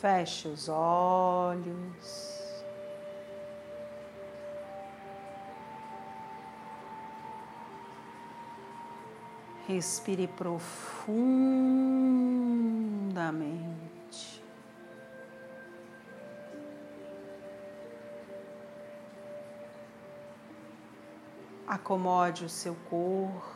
Feche os olhos. Respire profundamente. Acomode o seu corpo.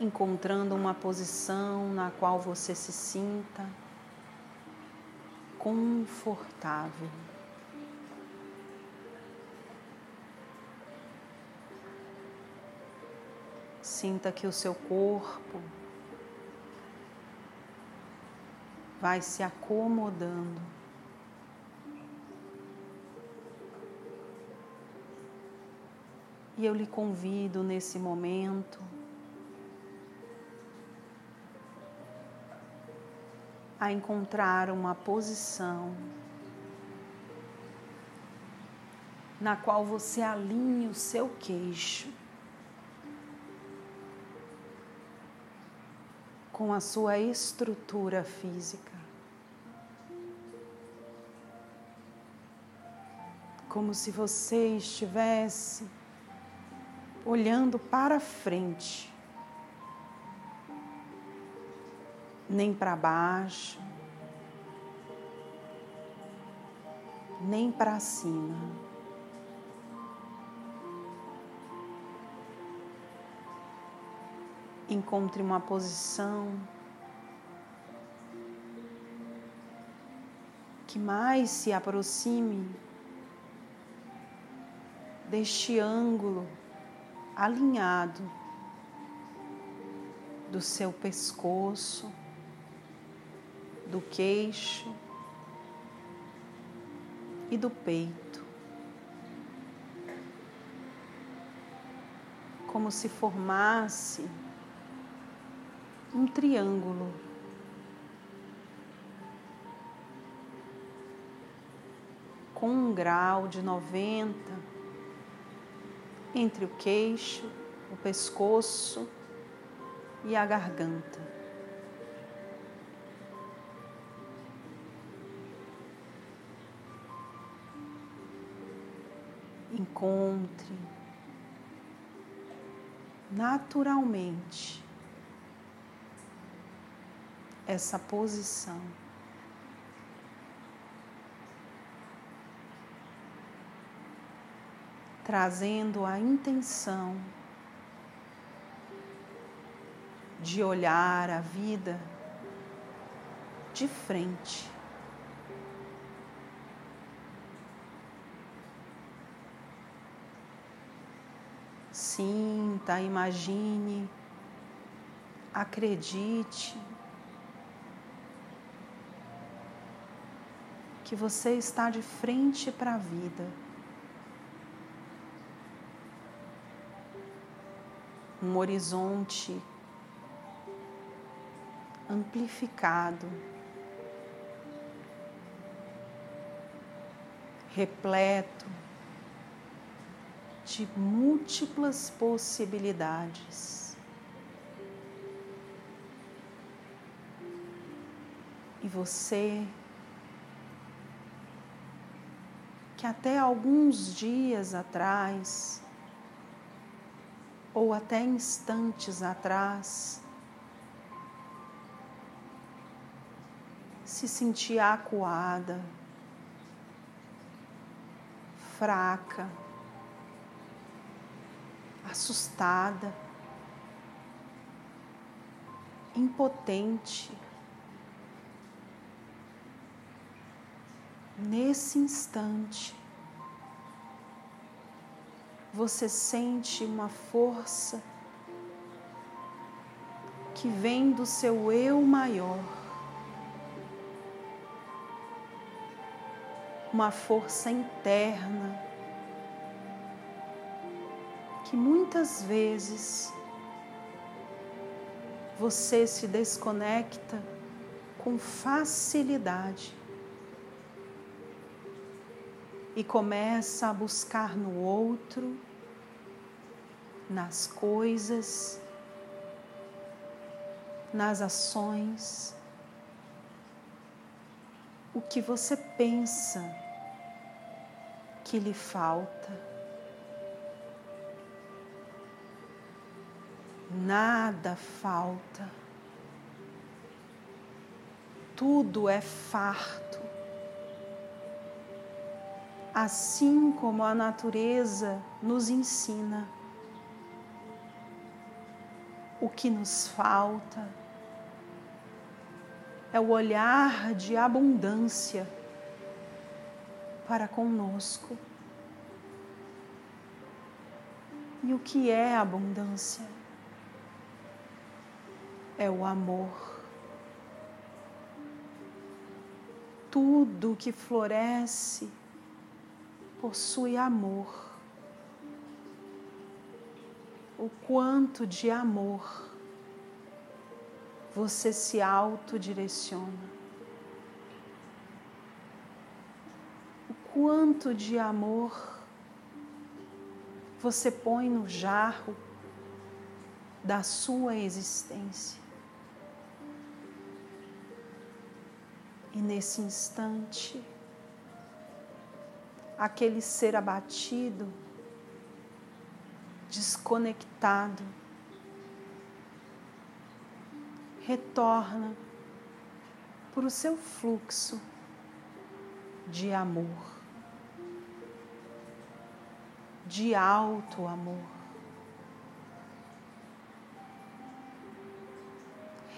Encontrando uma posição na qual você se sinta confortável. Sinta que o seu corpo vai se acomodando. E eu lhe convido nesse momento a encontrar uma posição na qual você alinhe o seu queixo com a sua estrutura física. Como se você estivesse olhando para frente, nem para baixo, nem para cima. Encontre uma posição que mais se aproxime deste ângulo alinhado do seu pescoço, do queixo e do peito. Como se formasse um triângulo. Com um grau de 90 entre o queixo, o pescoço e a garganta. Encontre naturalmente essa posição. Trazendo a intenção de olhar a vida de frente. Sinta, imagine, acredite que você está de frente para a vida. Um horizonte amplificado, repleto de múltiplas possibilidades. E você que até alguns dias atrás, ou até instantes atrás, se sentia acuada, fraca, assustada, impotente. nesse instante, você sente uma força que vem do seu eu maior, uma força interna que muitas vezes você se desconecta com facilidade e começa a buscar no outro, nas coisas, nas ações, o que você pensa que lhe falta. Nada falta. Tudo é farto. Assim como a natureza nos ensina. O que nos falta é o olhar de abundância para conosco. E o que é abundância? É o amor. Tudo que floresce possui amor. O quanto de amor você se autodireciona. O quanto de amor você põe no jarro da sua existência. E nesse instante, aquele ser abatido, desconectado, retorna para o seu fluxo de amor, de alto amor.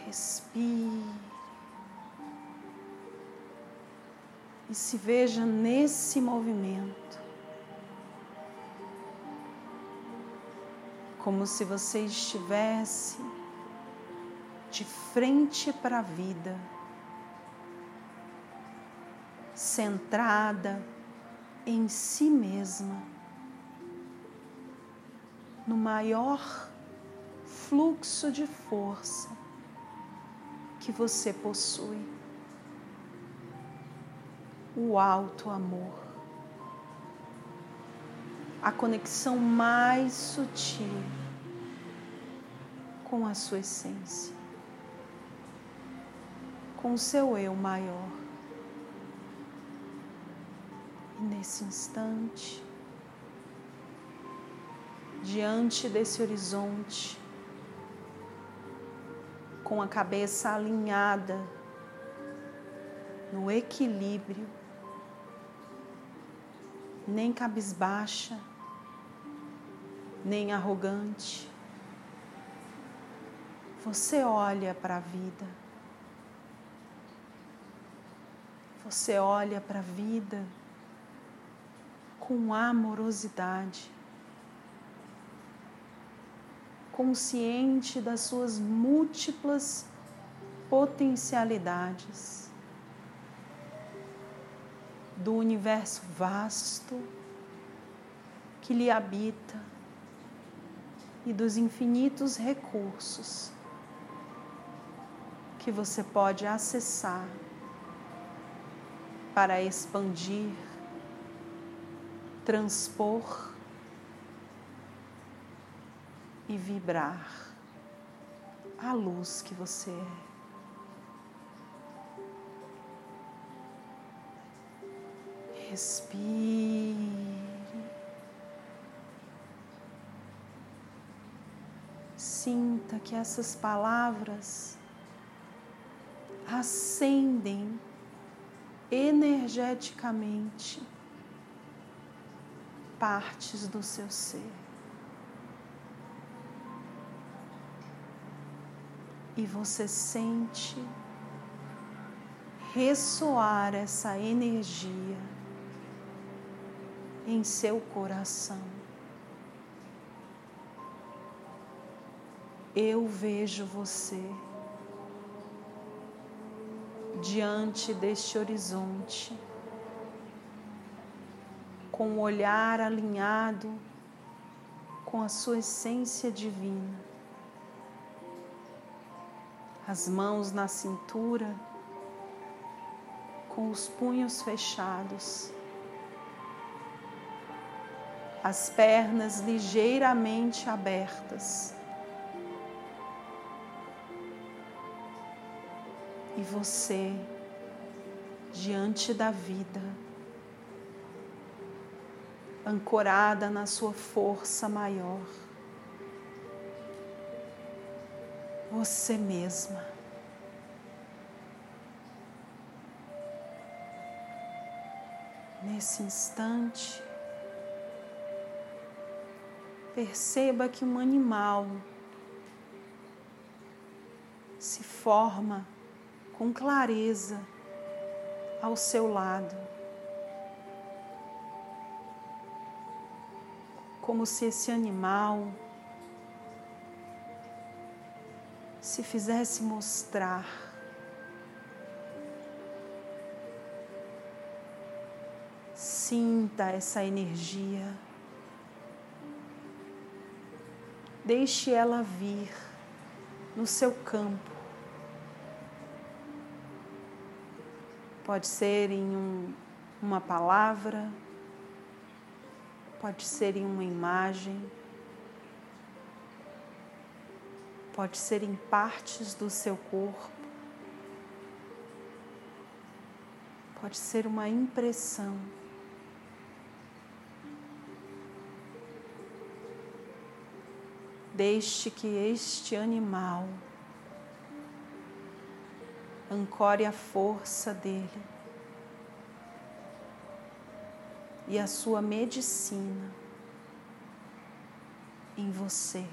Respire. E se veja nesse movimento. Como se você estivesse de frente para a vida, centrada em si mesma, no maior fluxo de força que você possui o alto amor, a conexão mais sutil com a sua essência, com o seu eu maior. E nesse instante, diante desse horizonte, com a cabeça alinhada no equilíbrio, nem cabisbaixa, nem arrogante. Você olha para a vida. Você olha para a vida com amorosidade, consciente das suas múltiplas potencialidades do universo vasto que lhe habita e dos infinitos recursos que você pode acessar para expandir, transpor e vibrar a luz que você é. Respire. Sinta que essas palavras acendem energeticamente partes do seu ser. E você sente ressoar essa energia em seu coração. Eu vejo você diante deste horizonte, com o um olhar alinhado com a sua essência divina, as mãos na cintura, com os punhos fechados as pernas ligeiramente abertas. e você diante da vida, ancorada na sua força maior, você mesma. Nesse instante, perceba que um animal se forma com clareza ao seu lado. Como se esse animal se fizesse mostrar. Sinta essa energia. Deixe ela vir no seu campo. Pode ser em um, uma palavra, pode ser em uma imagem, pode ser em partes do seu corpo, pode ser uma impressão. Deixe que este animal ancore a força dele e a sua medicina em você,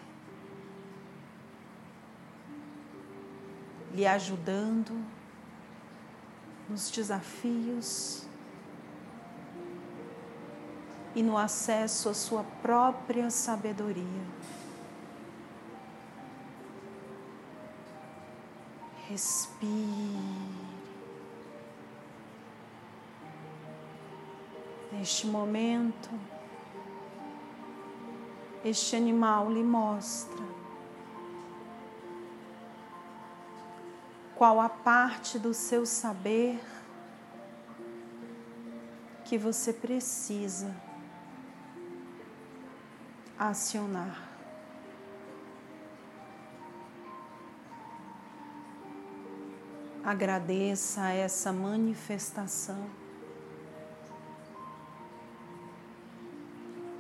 lhe ajudando nos desafios e no acesso à sua própria sabedoria. Respire. Neste momento, este animal lhe mostra qual a parte do seu saber que você precisa acionar. Agradeça essa manifestação.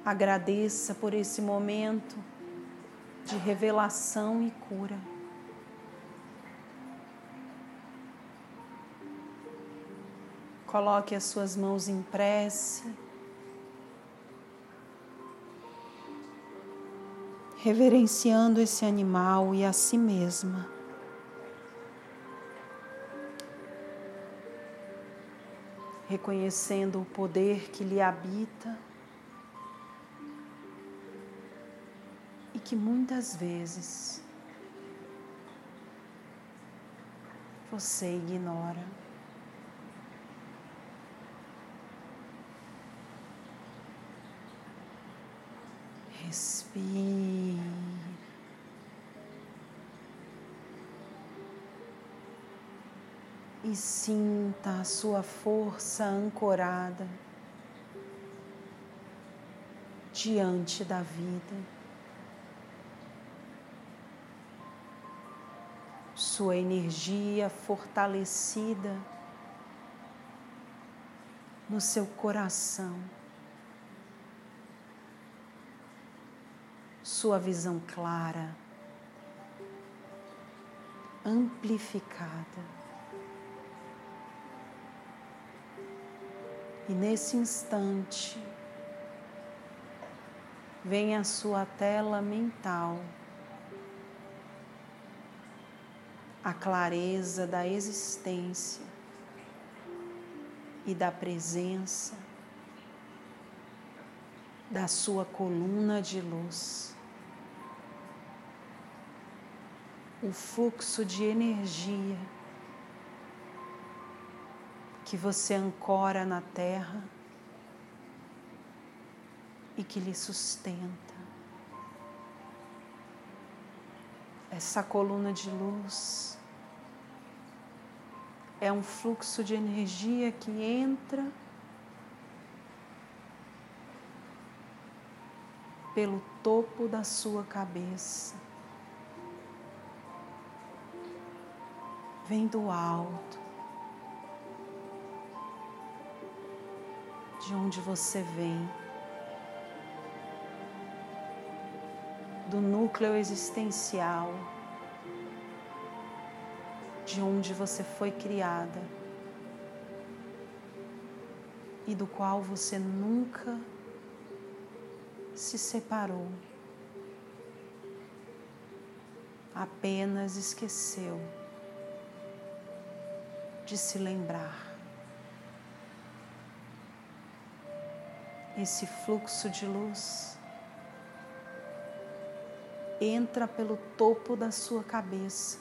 Agradeça por esse momento de revelação e cura. Coloque as suas mãos em prece. Reverenciando esse animal e a si mesma. Reconhecendo o poder que lhe habita e que muitas vezes você ignora. Respire. E sinta a sua força ancorada diante da vida. Sua energia fortalecida no seu coração. Sua visão clara, amplificada. E nesse instante, vem a sua tela mental, a clareza da existência e da presença da sua coluna de luz. O fluxo de energia que você ancora na terra e que lhe sustenta. Essa coluna de luz é um fluxo de energia que entra pelo topo da sua cabeça vem do alto, de onde você vem, do núcleo existencial, de onde você foi criada e do qual você nunca se separou, apenas esqueceu de se lembrar. Esse fluxo de luz entra pelo topo da sua cabeça.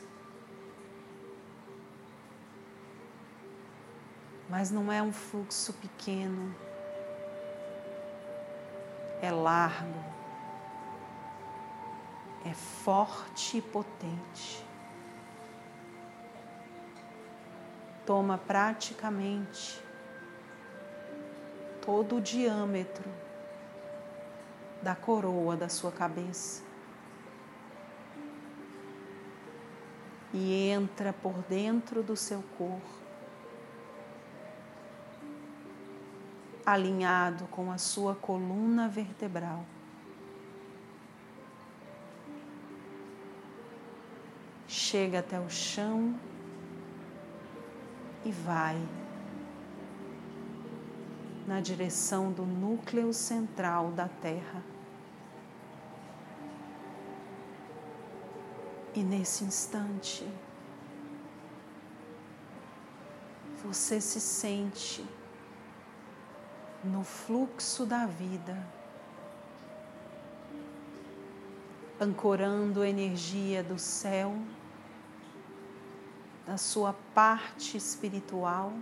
Mas não é um fluxo pequeno, é largo, é forte e potente. Toma praticamente todo o diâmetro da coroa da sua cabeça e entra por dentro do seu corpo, alinhado com a sua coluna vertebral. Chega até o chão e vai na direção do núcleo central da Terra. E nesse instante, você se sente no fluxo da vida, ancorando energia do céu, da sua parte espiritual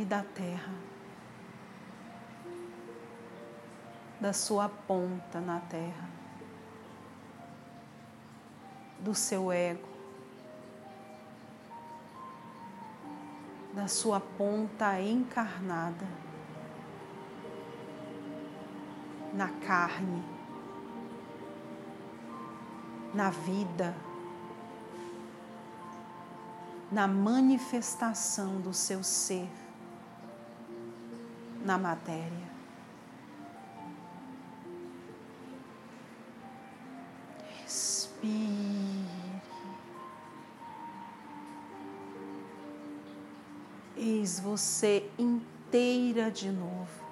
e da terra, da sua ponta na terra, do seu ego, da sua ponta encarnada na carne, na vida, na manifestação do seu ser na matéria. Respire. Eis você inteira de novo,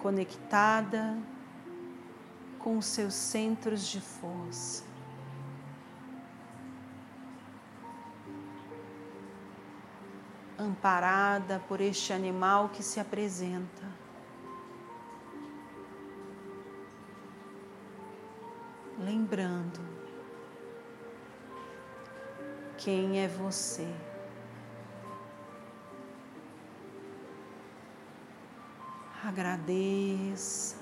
conectada com os seus centros de força. Amparada por este animal que se apresenta. Lembrando quem é você. Agradeça.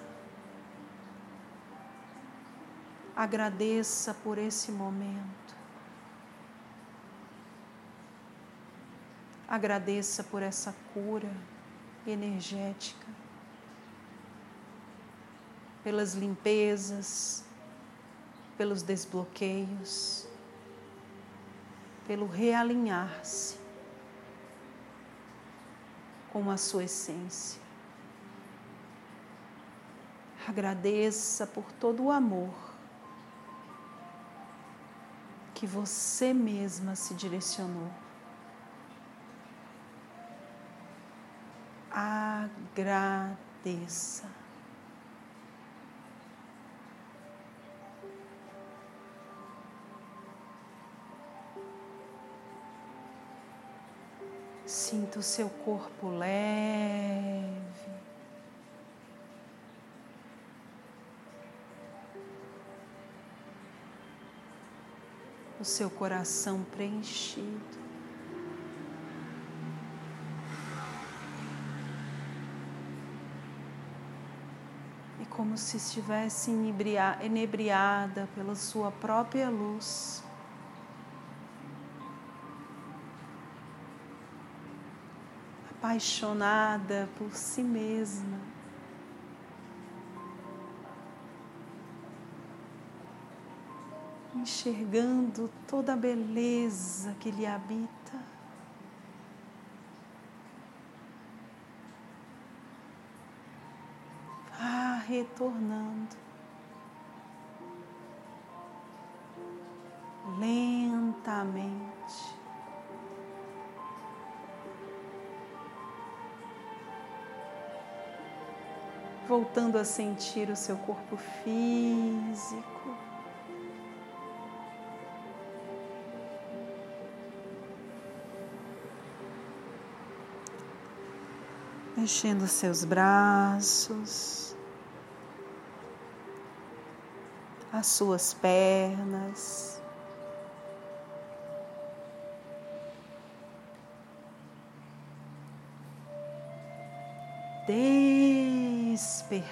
Agradeça por esse momento. Agradeça por essa cura energética, pelas limpezas, pelos desbloqueios, pelo realinhar-se com a sua essência. Agradeça por todo o amor que você mesma se direcionou. Agradeça. Sinta o seu corpo leve. O seu coração preenchido. Como se estivesse inebriada pela sua própria luz. Apaixonada por si mesma. enxergando toda a beleza que lhe habita. Vá retornando. Lentamente. voltando a sentir o seu corpo físico. Mexendo seus braços, as suas pernas. despertando.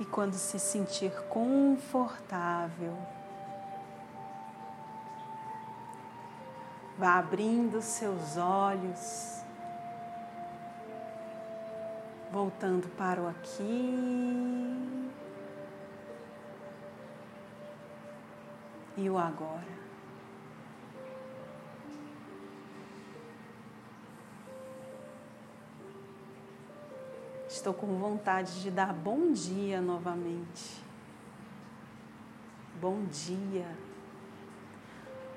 E quando se sentir confortável, vá abrindo seus olhos, voltando para o aqui e o agora. Estou com vontade de dar bom dia novamente. Bom dia.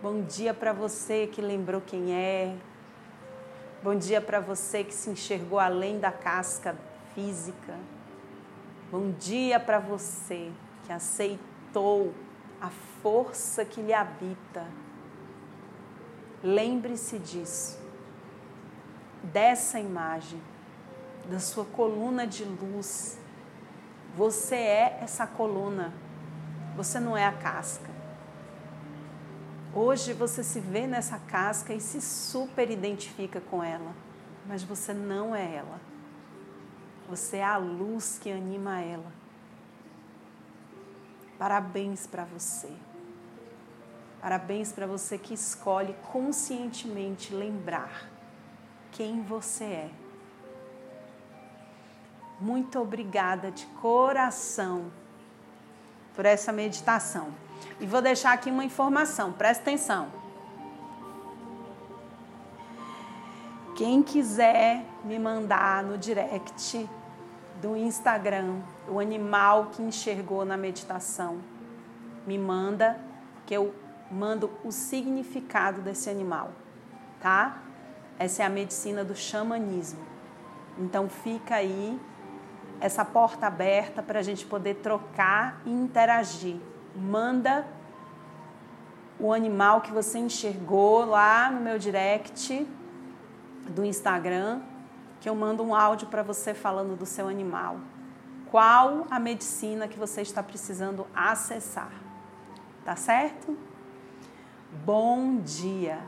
Bom dia para você que lembrou quem é. Bom dia para você que se enxergou além da casca física. Bom dia para você que aceitou a força que lhe habita. Lembre-se disso, dessa imagem, da sua coluna de luz. Você é essa coluna, você não é a casca. Hoje você se vê nessa casca e se super identifica com ela, mas você não é ela. Você é a luz que anima ela. Parabéns para você. Parabéns para você que escolhe conscientemente lembrar quem você é. Muito obrigada de coração por essa meditação. E vou deixar aqui uma informação, presta atenção. Quem quiser me mandar no direct do Instagram o animal que enxergou na meditação, me manda que eu mando o significado desse animal, tá? Essa é a medicina do xamanismo. Então fica aí essa porta aberta para a gente poder trocar e interagir. Manda o animal que você enxergou lá no meu direct do Instagram, que eu mando um áudio para você falando do seu animal. Qual a medicina que você está precisando acessar? Tá certo? Bom dia!